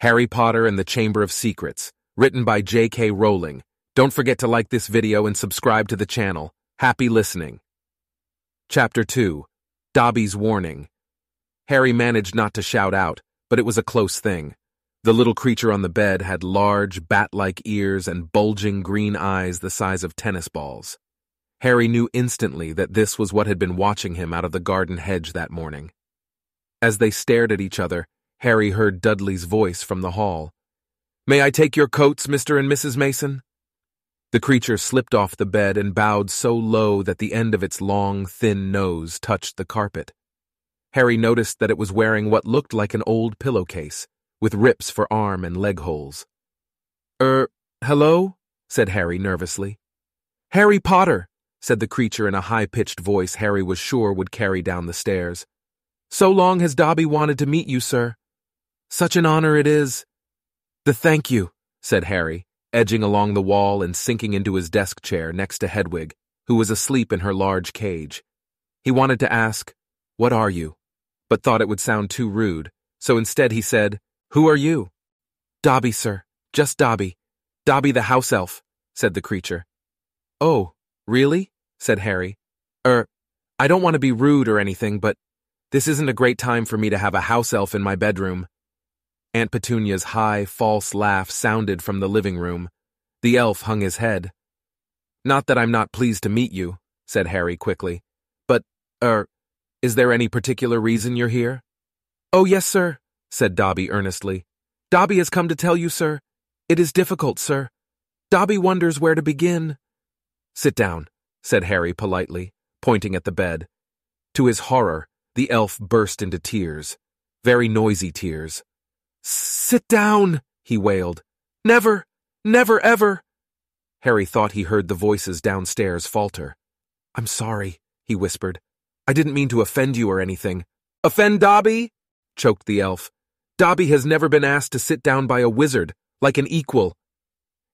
Harry Potter and the Chamber of Secrets, written by J.K. Rowling. Don't forget to like this video and subscribe to the channel. Happy listening. Chapter 2 Dobby's Warning Harry managed not to shout out, but it was a close thing. The little creature on the bed had large, bat-like ears and bulging green eyes the size of tennis balls. Harry knew instantly that this was what had been watching him out of the garden hedge that morning. As they stared at each other, Harry heard Dudley's voice from the hall. May I take your coats, Mr. and Mrs. Mason? The creature slipped off the bed and bowed so low that the end of its long, thin nose touched the carpet. Harry noticed that it was wearing what looked like an old pillowcase, with rips for arm and leg holes. Er, hello? said Harry nervously. Harry Potter, said the creature in a high-pitched voice Harry was sure would carry down the stairs. So long has Dobby wanted to meet you, sir. Such an honor it is. The thank you, said Harry, edging along the wall and sinking into his desk chair next to Hedwig, who was asleep in her large cage. He wanted to ask, What are you? but thought it would sound too rude, so instead he said, Who are you? Dobby, sir. Just Dobby. Dobby the house elf, said the creature. Oh, really? said Harry. Er, I don't want to be rude or anything, but this isn't a great time for me to have a house elf in my bedroom. Aunt Petunia's high, false laugh sounded from the living room. The elf hung his head. Not that I'm not pleased to meet you, said Harry quickly. But, er, is there any particular reason you're here? Oh, yes, sir, said Dobby earnestly. Dobby has come to tell you, sir. It is difficult, sir. Dobby wonders where to begin. Sit down, said Harry politely, pointing at the bed. To his horror, the elf burst into tears. Very noisy tears. Sit down, he wailed. Never, never, ever. Harry thought he heard the voices downstairs falter. I'm sorry, he whispered. I didn't mean to offend you or anything. Offend Dobby? choked the elf. Dobby has never been asked to sit down by a wizard, like an equal.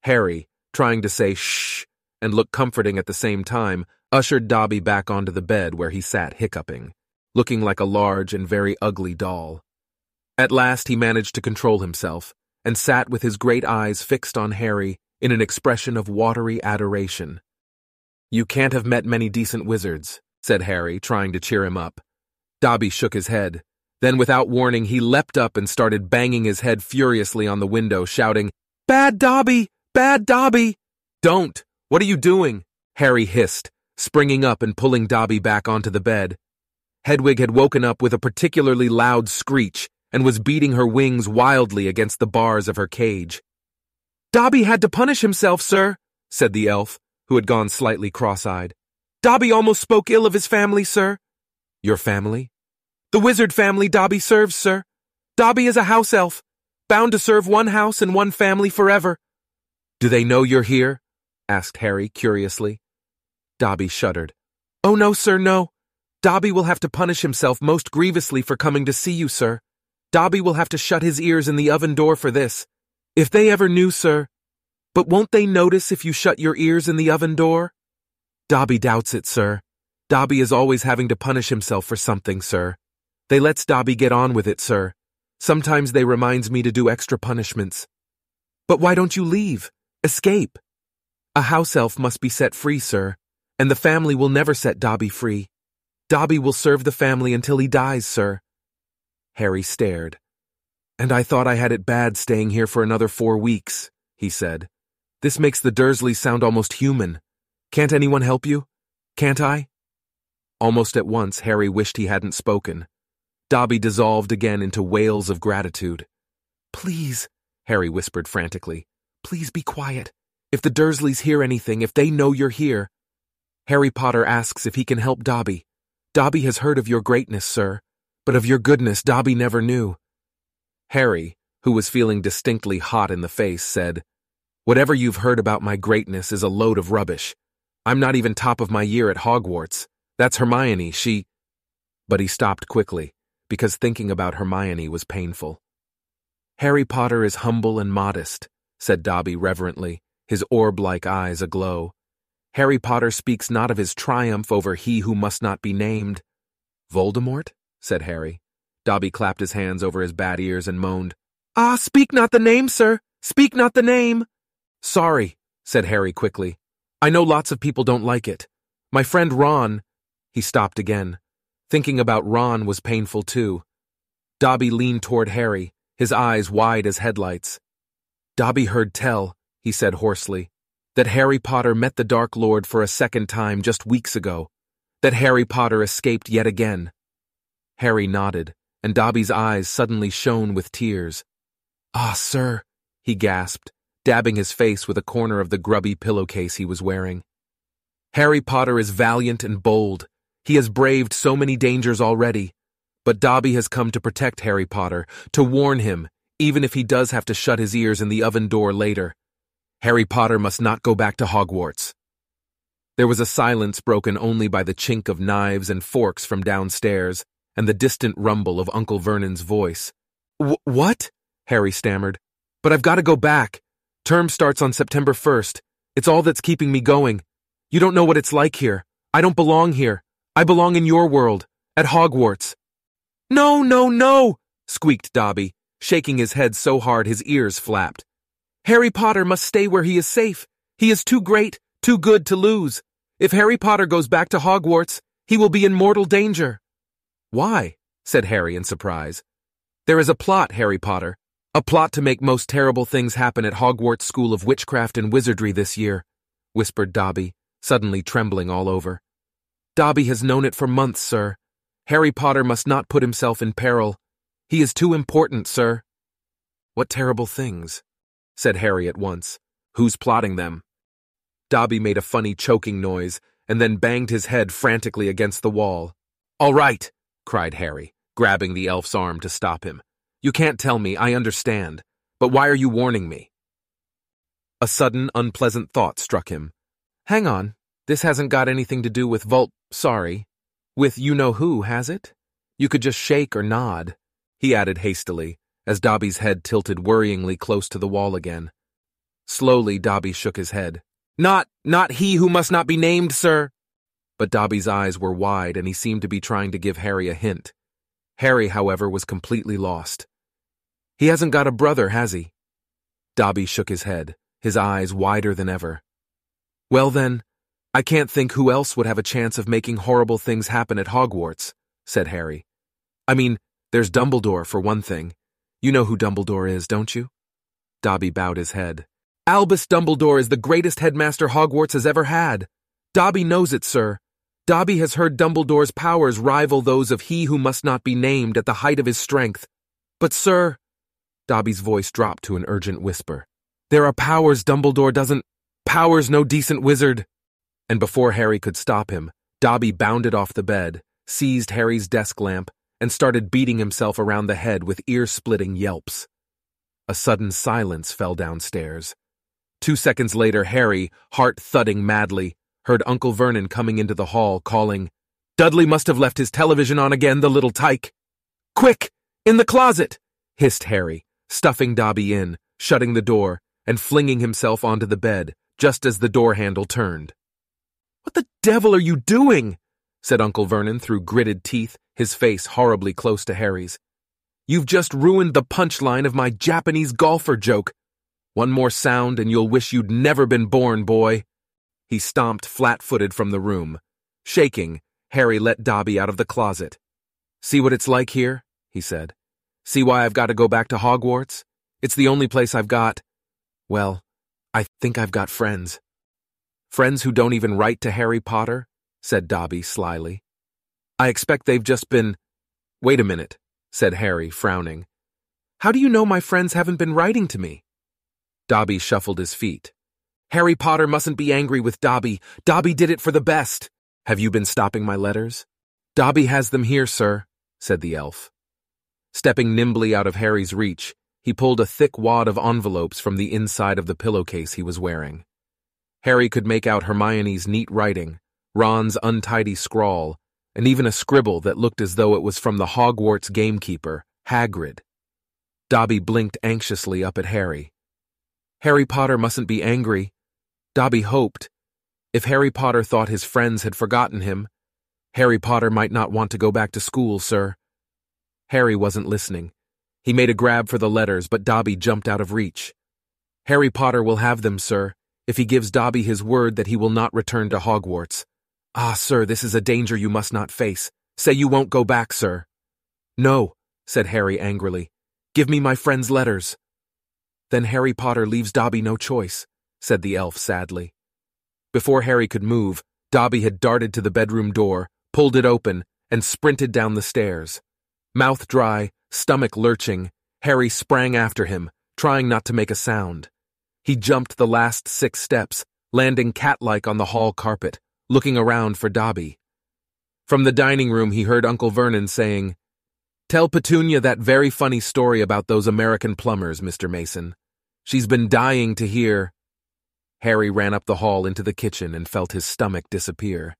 Harry, trying to say shh and look comforting at the same time, ushered Dobby back onto the bed where he sat hiccuping, looking like a large and very ugly doll. At last he managed to control himself, and sat with his great eyes fixed on Harry in an expression of watery adoration. You can't have met many decent wizards, said Harry, trying to cheer him up. Dobby shook his head. Then, without warning, he leapt up and started banging his head furiously on the window, shouting, Bad Dobby! Bad Dobby! Don't! What are you doing? Harry hissed, springing up and pulling Dobby back onto the bed. Hedwig had woken up with a particularly loud screech and was beating her wings wildly against the bars of her cage. Dobby had to punish himself, sir, said the elf, who had gone slightly cross-eyed. Dobby almost spoke ill of his family, sir. Your family? The wizard family Dobby serves, sir. Dobby is a house elf, bound to serve one house and one family forever. Do they know you're here? asked Harry curiously. Dobby shuddered. Oh, no, sir, no. Dobby will have to punish himself most grievously for coming to see you, sir. Dobby will have to shut his ears in the oven door for this. If they ever knew, sir. But won't they notice if you shut your ears in the oven door? Dobby doubts it, sir. Dobby is always having to punish himself for something, sir. They lets Dobby get on with it, sir. Sometimes they reminds me to do extra punishments. But why don't you leave? Escape. A house elf must be set free, sir, and the family will never set Dobby free. Dobby will serve the family until he dies, sir. Harry stared. And I thought I had it bad staying here for another four weeks, he said. This makes the Dursleys sound almost human. Can't anyone help you? Can't I? Almost at once, Harry wished he hadn't spoken. Dobby dissolved again into wails of gratitude. Please, Harry whispered frantically. Please be quiet. If the Dursleys hear anything, if they know you're here. Harry Potter asks if he can help Dobby. Dobby has heard of your greatness, sir but of your goodness Dobby never knew. Harry, who was feeling distinctly hot in the face, said, Whatever you've heard about my greatness is a load of rubbish. I'm not even top of my year at Hogwarts. That's Hermione, she... But he stopped quickly, because thinking about Hermione was painful. Harry Potter is humble and modest, said Dobby reverently, his orb-like eyes aglow. Harry Potter speaks not of his triumph over he who must not be named. Voldemort? Said Harry. Dobby clapped his hands over his bad ears and moaned, Ah, speak not the name, sir! Speak not the name! Sorry, said Harry quickly. I know lots of people don't like it. My friend Ron. He stopped again. Thinking about Ron was painful too. Dobby leaned toward Harry, his eyes wide as headlights. Dobby heard tell, he said hoarsely, that Harry Potter met the Dark Lord for a second time just weeks ago, that Harry Potter escaped yet again. Harry nodded, and Dobby's eyes suddenly shone with tears. Ah, sir, he gasped, dabbing his face with a corner of the grubby pillowcase he was wearing. Harry Potter is valiant and bold. He has braved so many dangers already. But Dobby has come to protect Harry Potter, to warn him, even if he does have to shut his ears in the oven door later. Harry Potter must not go back to Hogwarts. There was a silence broken only by the chink of knives and forks from downstairs and the distant rumble of Uncle Vernon's voice. What? Harry stammered. But I've got to go back. Term starts on September 1st. It's all that's keeping me going. You don't know what it's like here. I don't belong here. I belong in your world, at Hogwarts. No, no, no, squeaked Dobby, shaking his head so hard his ears flapped. Harry Potter must stay where he is safe. He is too great, too good to lose. If Harry Potter goes back to Hogwarts, he will be in mortal danger. Why? said Harry in surprise. There is a plot, Harry Potter. A plot to make most terrible things happen at Hogwarts School of Witchcraft and Wizardry this year, whispered Dobby, suddenly trembling all over. Dobby has known it for months, sir. Harry Potter must not put himself in peril. He is too important, sir. What terrible things? said Harry at once. Who's plotting them? Dobby made a funny choking noise and then banged his head frantically against the wall. All right, cried Harry, grabbing the elf's arm to stop him. You can't tell me, I understand. But why are you warning me? A sudden, unpleasant thought struck him. Hang on, this hasn't got anything to do with Volt, sorry, with you know who, has it? You could just shake or nod, he added hastily, as Dobby's head tilted worryingly close to the wall again. Slowly, Dobby shook his head. Not, not he who must not be named, sir. But Dobby's eyes were wide and he seemed to be trying to give Harry a hint. Harry, however, was completely lost. He hasn't got a brother, has he? Dobby shook his head, his eyes wider than ever. Well then, I can't think who else would have a chance of making horrible things happen at Hogwarts, said Harry. I mean, there's Dumbledore, for one thing. You know who Dumbledore is, don't you? Dobby bowed his head. Albus Dumbledore is the greatest headmaster Hogwarts has ever had. Dobby knows it, sir. Dobby has heard Dumbledore's powers rival those of he who must not be named at the height of his strength. But, sir, Dobby's voice dropped to an urgent whisper. There are powers Dumbledore doesn't. Powers no decent wizard and before Harry could stop him, Dobby bounded off the bed, seized Harry's desk lamp, and started beating himself around the head with ear-splitting yelps. A sudden silence fell downstairs. Two seconds later, Harry, heart thudding madly, heard Uncle Vernon coming into the hall, calling, Dudley must have left his television on again, the little tyke. Quick! In the closet! hissed Harry, stuffing Dobby in, shutting the door, and flinging himself onto the bed, just as the door handle turned. What the devil are you doing? said Uncle Vernon through gritted teeth, his face horribly close to Harry's. You've just ruined the punchline of my Japanese golfer joke. One more sound and you'll wish you'd never been born, boy. He stomped flat-footed from the room. Shaking, Harry let Dobby out of the closet. See what it's like here? he said. See why I've got to go back to Hogwarts? It's the only place I've got. Well, I think I've got friends. Friends who don't even write to Harry Potter? said Dobby slyly. I expect they've just been. Wait a minute, said Harry, frowning. How do you know my friends haven't been writing to me? Dobby shuffled his feet. Harry Potter mustn't be angry with Dobby. Dobby did it for the best. Have you been stopping my letters? Dobby has them here, sir, said the elf. Stepping nimbly out of Harry's reach, he pulled a thick wad of envelopes from the inside of the pillowcase he was wearing. Harry could make out Hermione's neat writing, Ron's untidy scrawl, and even a scribble that looked as though it was from the Hogwarts gamekeeper, Hagrid. Dobby blinked anxiously up at Harry. Harry Potter mustn't be angry. Dobby hoped. If Harry Potter thought his friends had forgotten him, Harry Potter might not want to go back to school, sir. Harry wasn't listening. He made a grab for the letters, but Dobby jumped out of reach. Harry Potter will have them, sir, if he gives Dobby his word that he will not return to Hogwarts. Ah, sir, this is a danger you must not face. Say you won't go back, sir. No, said Harry angrily. Give me my friend's letters. Then Harry Potter leaves Dobby no choice, said the elf sadly. Before Harry could move, Dobby had darted to the bedroom door, pulled it open, and sprinted down the stairs. Mouth dry, stomach lurching, Harry sprang after him, trying not to make a sound. He jumped the last six steps, landing cat-like on the hall carpet, looking around for Dobby. From the dining room, he heard Uncle Vernon saying, Tell Petunia that very funny story about those American plumbers, Mr. Mason. She's been dying to hear. Harry ran up the hall into the kitchen and felt his stomach disappear.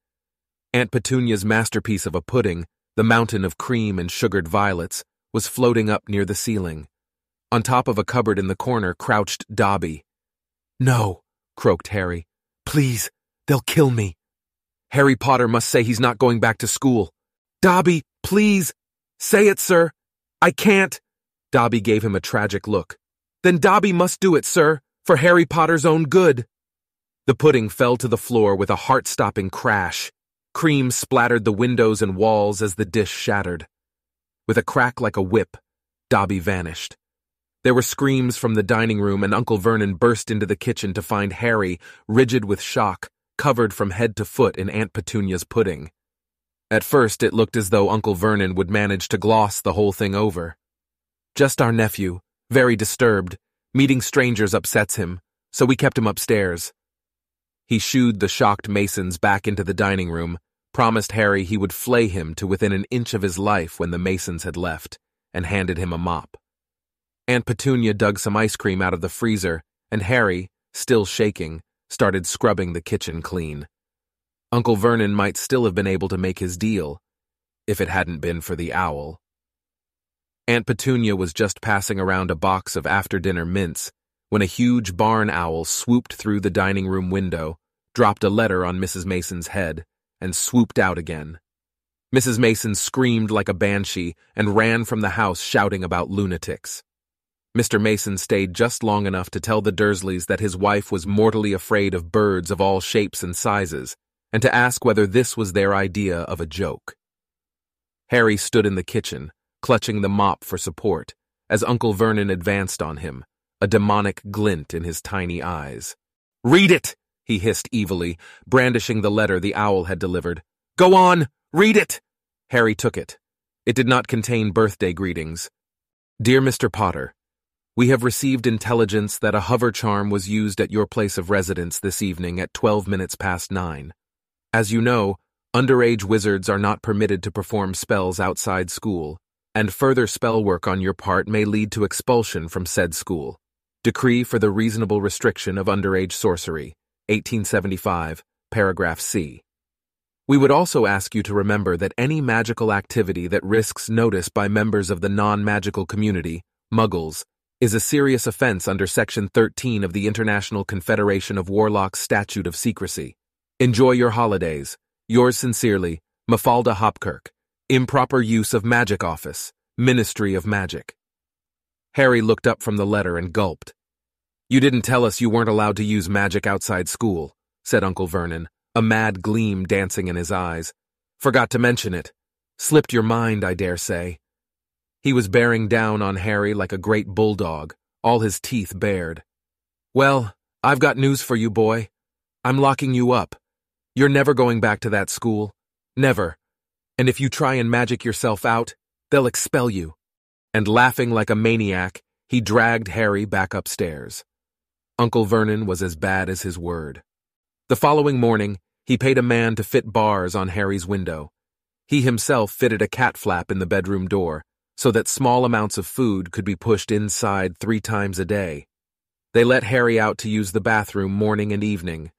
Aunt Petunia's masterpiece of a pudding, the mountain of cream and sugared violets, was floating up near the ceiling. On top of a cupboard in the corner crouched Dobby. No, croaked Harry. Please, they'll kill me. Harry Potter must say he's not going back to school. Dobby, please! Say it, sir! I can't! Dobby gave him a tragic look. Then Dobby must do it, sir, for Harry Potter's own good. The pudding fell to the floor with a heart-stopping crash. Cream splattered the windows and walls as the dish shattered. With a crack like a whip, Dobby vanished. There were screams from the dining room, and Uncle Vernon burst into the kitchen to find Harry, rigid with shock, covered from head to foot in Aunt Petunia's pudding. At first, it looked as though Uncle Vernon would manage to gloss the whole thing over. Just our nephew, very disturbed. Meeting strangers upsets him, so we kept him upstairs. He shooed the shocked Masons back into the dining room, promised Harry he would flay him to within an inch of his life when the Masons had left, and handed him a mop. Aunt Petunia dug some ice cream out of the freezer, and Harry, still shaking, started scrubbing the kitchen clean. Uncle Vernon might still have been able to make his deal, if it hadn't been for the owl. Aunt Petunia was just passing around a box of after-dinner mints when a huge barn owl swooped through the dining room window, dropped a letter on Mrs. Mason's head, and swooped out again. Mrs. Mason screamed like a banshee and ran from the house shouting about lunatics. Mr. Mason stayed just long enough to tell the Dursleys that his wife was mortally afraid of birds of all shapes and sizes, and to ask whether this was their idea of a joke. Harry stood in the kitchen, clutching the mop for support, as Uncle Vernon advanced on him, a demonic glint in his tiny eyes. Read it! he hissed evilly, brandishing the letter the owl had delivered. Go on! Read it! Harry took it. It did not contain birthday greetings. Dear Mr. Potter, we have received intelligence that a hover charm was used at your place of residence this evening at 12 minutes past nine. As you know, underage wizards are not permitted to perform spells outside school, and further spell work on your part may lead to expulsion from said school. Decree for the Reasonable Restriction of Underage Sorcery, 1875, paragraph C. We would also ask you to remember that any magical activity that risks notice by members of the non-magical community, muggles, is a serious offense under Section 13 of the International Confederation of Warlocks Statute of Secrecy. Enjoy your holidays. Yours sincerely, Mafalda Hopkirk. Improper use of magic office. Ministry of Magic. Harry looked up from the letter and gulped. You didn't tell us you weren't allowed to use magic outside school, said Uncle Vernon, a mad gleam dancing in his eyes. Forgot to mention it. Slipped your mind, I dare say. He was bearing down on Harry like a great bulldog, all his teeth bared. Well, I've got news for you, boy. I'm locking you up. You're never going back to that school. Never. And if you try and magic yourself out, they'll expel you. And laughing like a maniac, he dragged Harry back upstairs. Uncle Vernon was as bad as his word. The following morning, he paid a man to fit bars on Harry's window. He himself fitted a cat flap in the bedroom door, so that small amounts of food could be pushed inside three times a day. They let Harry out to use the bathroom morning and evening.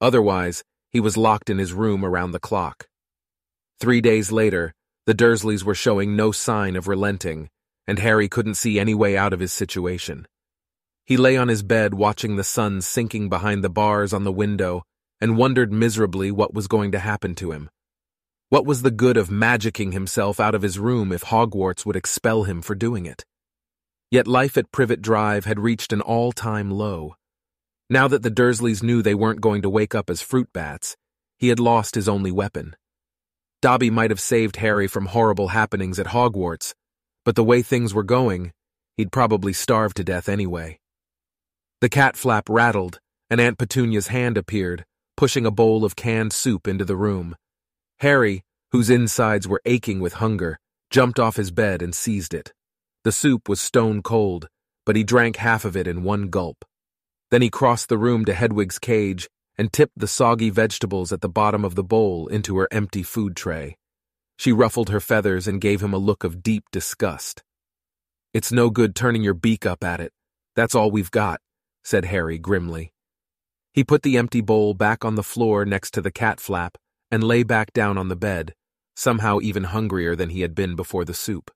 Otherwise, he was locked in his room around the clock. Three days later, the Dursleys were showing no sign of relenting, and Harry couldn't see any way out of his situation. He lay on his bed watching the sun sinking behind the bars on the window and wondered miserably what was going to happen to him. What was the good of magicking himself out of his room if Hogwarts would expel him for doing it? Yet life at Privet Drive had reached an all-time low. Now that the Dursleys knew they weren't going to wake up as fruit bats, he had lost his only weapon. Dobby might have saved Harry from horrible happenings at Hogwarts, but the way things were going, he'd probably starve to death anyway. The cat flap rattled, and Aunt Petunia's hand appeared, pushing a bowl of canned soup into the room. Harry, whose insides were aching with hunger, jumped off his bed and seized it. The soup was stone cold, but he drank half of it in one gulp. Then he crossed the room to Hedwig's cage and tipped the soggy vegetables at the bottom of the bowl into her empty food tray. She ruffled her feathers and gave him a look of deep disgust. It's no good turning your beak up at it. That's all we've got, said Harry grimly. He put the empty bowl back on the floor next to the cat flap and lay back down on the bed, somehow even hungrier than he had been before the soup.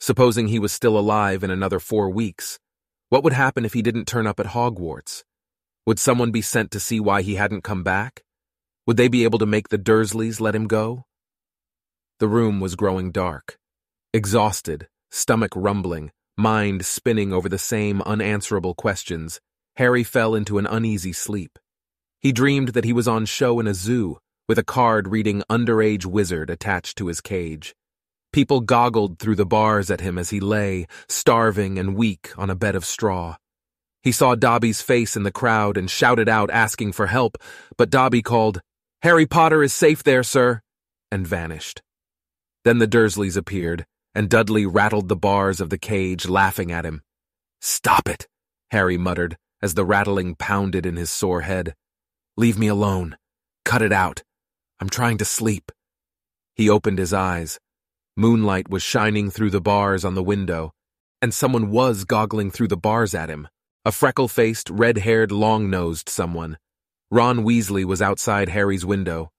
Supposing he was still alive in another four weeks, what would happen if he didn't turn up at Hogwarts? Would someone be sent to see why he hadn't come back? Would they be able to make the Dursleys let him go? The room was growing dark. Exhausted, stomach rumbling, mind spinning over the same unanswerable questions, Harry fell into an uneasy sleep. He dreamed that he was on show in a zoo, with a card reading Underage Wizard attached to his cage. People goggled through the bars at him as he lay, starving and weak, on a bed of straw. He saw Dobby's face in the crowd and shouted out asking for help, but Dobby called, Harry Potter is safe there, sir, and vanished. Then the Dursleys appeared, and Dudley rattled the bars of the cage, laughing at him. Stop it, Harry muttered as the rattling pounded in his sore head. Leave me alone. Cut it out. I'm trying to sleep. He opened his eyes. Moonlight was shining through the bars on the window, and someone was goggling through the bars at him. A freckle-faced, red-haired, long-nosed someone. Ron Weasley was outside Harry's window,